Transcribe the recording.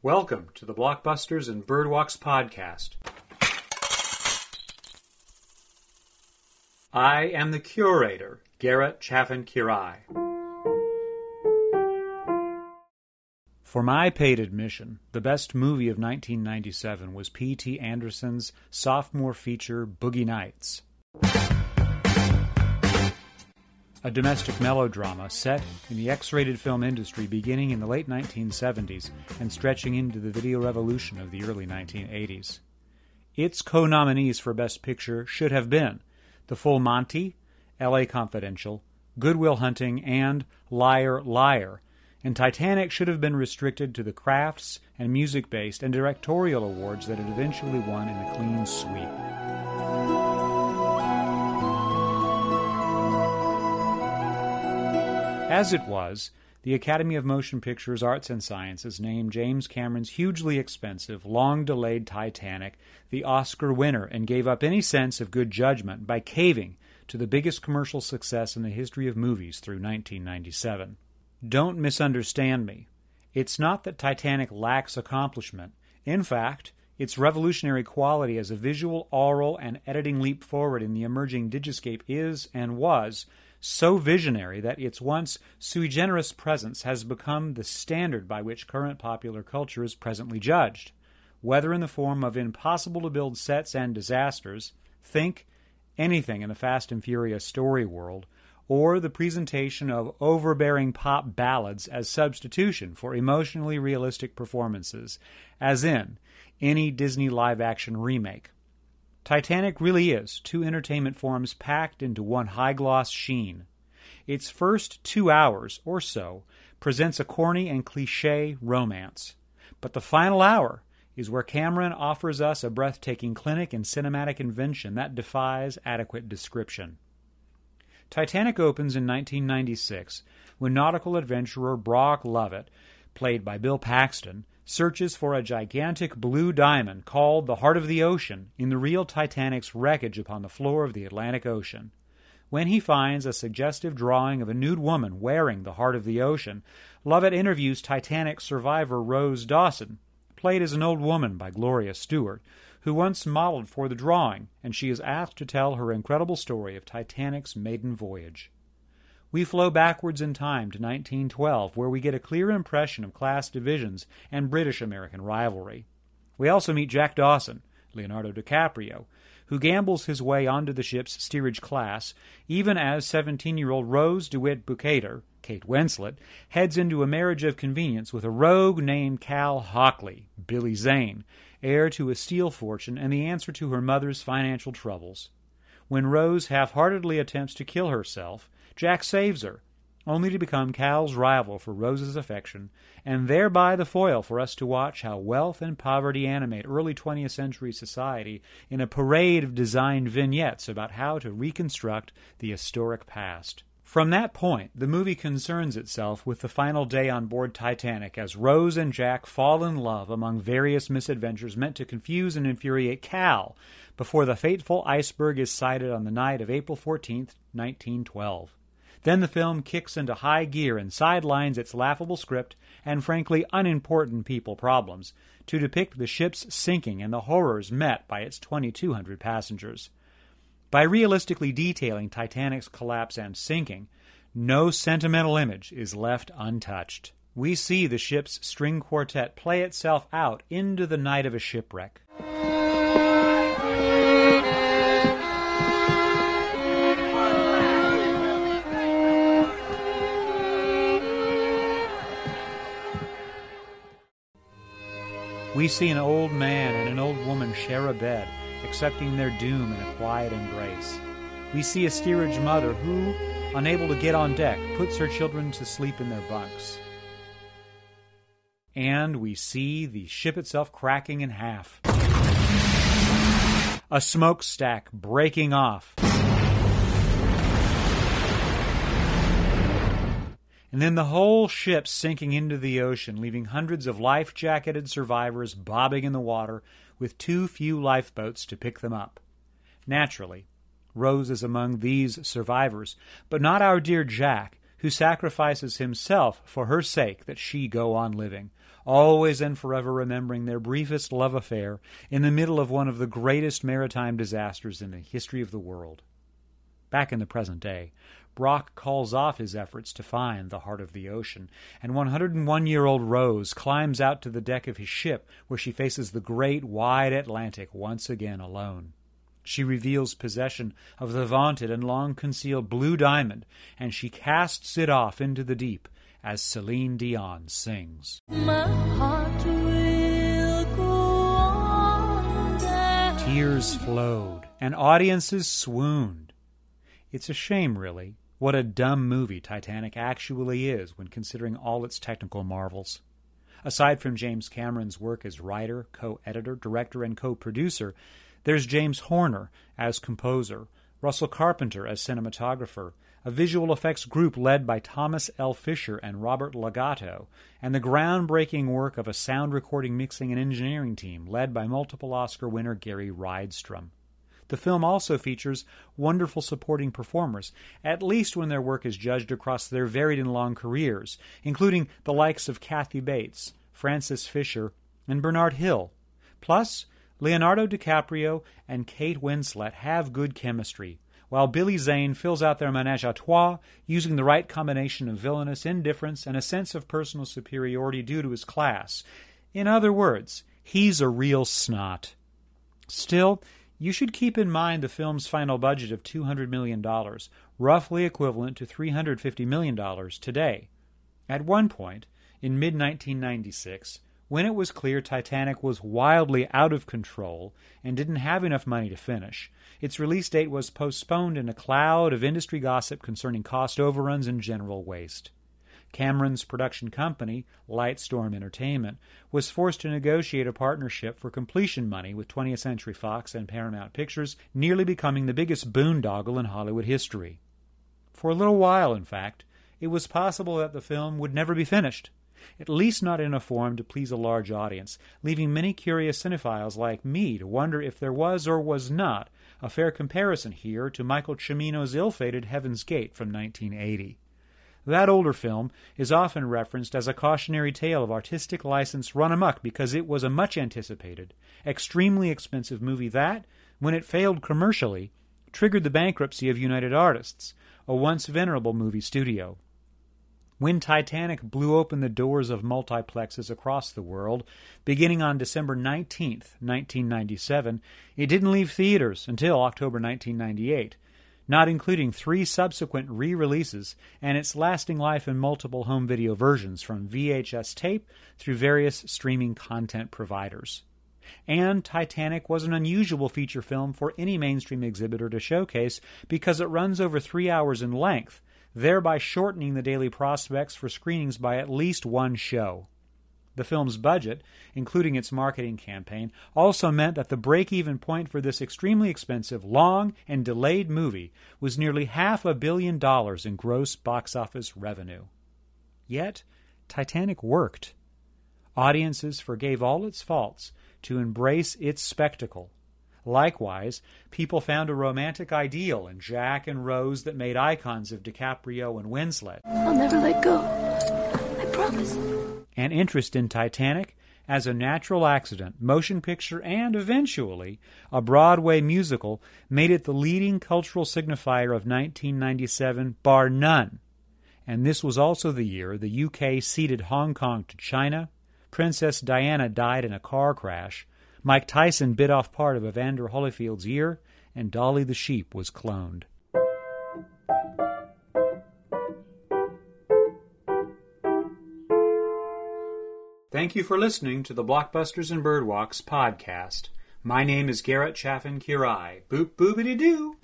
Welcome to the Blockbusters and Birdwalks podcast. I am the curator, Garrett Chaffin Quiray. For my paid admission, the best movie of 1997 was P.T. Anderson's sophomore feature, Boogie Nights. A domestic melodrama set in the X rated film industry beginning in the late 1970s and stretching into the video revolution of the early 1980s. Its co nominees for Best Picture should have been The Full Monty, LA Confidential, Good Will Hunting, and Liar Liar, and Titanic should have been restricted to the crafts and music based and directorial awards that it eventually won in a clean sweep. As it was, the Academy of Motion Pictures Arts and Sciences named James Cameron's hugely expensive, long delayed Titanic the Oscar winner and gave up any sense of good judgment by caving to the biggest commercial success in the history of movies through 1997. Don't misunderstand me. It's not that Titanic lacks accomplishment. In fact, its revolutionary quality as a visual, aural, and editing leap forward in the emerging digiscape is, and was, so visionary that its once sui generis presence has become the standard by which current popular culture is presently judged, whether in the form of impossible to build sets and disasters, think anything in the Fast and Furious story world, or the presentation of overbearing pop ballads as substitution for emotionally realistic performances, as in any Disney live action remake. Titanic really is two entertainment forms packed into one high gloss sheen. Its first two hours or so presents a corny and cliche romance, but the final hour is where Cameron offers us a breathtaking clinic in cinematic invention that defies adequate description. Titanic opens in 1996 when nautical adventurer Brock Lovett, played by Bill Paxton, searches for a gigantic blue diamond called the Heart of the Ocean in the real Titanic's wreckage upon the floor of the Atlantic Ocean. When he finds a suggestive drawing of a nude woman wearing the Heart of the Ocean, Lovett interviews Titanic survivor Rose Dawson, played as an old woman by Gloria Stuart, who once modeled for the drawing, and she is asked to tell her incredible story of Titanic's maiden voyage. We flow backwards in time to 1912, where we get a clear impression of class divisions and British American rivalry. We also meet Jack Dawson, Leonardo DiCaprio, who gambles his way onto the ship's steerage class, even as 17 year old Rose DeWitt Bukater, Kate Winslet, heads into a marriage of convenience with a rogue named Cal Hockley, Billy Zane, heir to a steel fortune and the answer to her mother's financial troubles. When Rose half heartedly attempts to kill herself, Jack saves her, only to become Cal's rival for Rose's affection, and thereby the foil for us to watch how wealth and poverty animate early 20th century society in a parade of designed vignettes about how to reconstruct the historic past. From that point, the movie concerns itself with the final day on board Titanic as Rose and Jack fall in love among various misadventures meant to confuse and infuriate Cal before the fateful iceberg is sighted on the night of April 14, 1912. Then the film kicks into high gear and sidelines its laughable script and frankly unimportant people problems to depict the ship's sinking and the horrors met by its 2,200 passengers. By realistically detailing Titanic's collapse and sinking, no sentimental image is left untouched. We see the ship's string quartet play itself out into the night of a shipwreck. We see an old man and an old woman share a bed, accepting their doom in a quiet embrace. We see a steerage mother who, unable to get on deck, puts her children to sleep in their bunks. And we see the ship itself cracking in half. A smokestack breaking off. And then the whole ship sinking into the ocean, leaving hundreds of life jacketed survivors bobbing in the water with too few lifeboats to pick them up. Naturally, Rose is among these survivors, but not our dear Jack, who sacrifices himself for her sake that she go on living, always and forever remembering their briefest love affair in the middle of one of the greatest maritime disasters in the history of the world. Back in the present day, Brock calls off his efforts to find the heart of the ocean, and 101 year old Rose climbs out to the deck of his ship where she faces the great wide Atlantic once again alone. She reveals possession of the vaunted and long concealed blue diamond, and she casts it off into the deep as Celine Dion sings. Tears flowed, and audiences swooned. It's a shame, really, what a dumb movie Titanic actually is when considering all its technical marvels. Aside from James Cameron's work as writer, co editor, director, and co producer, there's James Horner as composer, Russell Carpenter as cinematographer, a visual effects group led by Thomas L. Fisher and Robert Legato, and the groundbreaking work of a sound recording, mixing, and engineering team led by multiple Oscar winner Gary Rydstrom. The film also features wonderful supporting performers, at least when their work is judged across their varied and long careers, including the likes of Kathy Bates, Frances Fisher, and Bernard Hill. Plus, Leonardo DiCaprio and Kate Winslet have good chemistry, while Billy Zane fills out their menage a trois using the right combination of villainous indifference and a sense of personal superiority due to his class. In other words, he's a real snot. Still, you should keep in mind the film's final budget of $200 million, roughly equivalent to $350 million today. At one point, in mid 1996, when it was clear Titanic was wildly out of control and didn't have enough money to finish, its release date was postponed in a cloud of industry gossip concerning cost overruns and general waste. Cameron's production company, Lightstorm Entertainment, was forced to negotiate a partnership for completion money with 20th Century Fox and Paramount Pictures, nearly becoming the biggest boondoggle in Hollywood history. For a little while, in fact, it was possible that the film would never be finished at least not in a form to please a large audience, leaving many curious cinephiles like me to wonder if there was or was not a fair comparison here to Michael Cimino's ill-fated Heaven's Gate from 1980. That older film is often referenced as a cautionary tale of artistic license run amuck because it was a much anticipated, extremely expensive movie that, when it failed commercially, triggered the bankruptcy of United Artists, a once venerable movie studio. When Titanic blew open the doors of multiplexes across the world, beginning on December 19, 1997, it didn't leave theaters until October 1998, not including three subsequent re releases and its lasting life in multiple home video versions from VHS tape through various streaming content providers. And Titanic was an unusual feature film for any mainstream exhibitor to showcase because it runs over three hours in length thereby shortening the daily prospects for screenings by at least one show. The film's budget, including its marketing campaign, also meant that the break even point for this extremely expensive, long, and delayed movie was nearly half a billion dollars in gross box office revenue. Yet, Titanic worked. Audiences forgave all its faults to embrace its spectacle Likewise, people found a romantic ideal in Jack and Rose that made icons of DiCaprio and Winslet. I'll never let go. I promise. An interest in Titanic as a natural accident, motion picture, and eventually a Broadway musical made it the leading cultural signifier of 1997, bar none. And this was also the year the UK ceded Hong Kong to China, Princess Diana died in a car crash, Mike Tyson bit off part of Evander Holyfield's ear, and Dolly the sheep was cloned. Thank you for listening to the Blockbusters and Birdwalks podcast. My name is Garrett Chaffin Quiray. Boop boopity doo.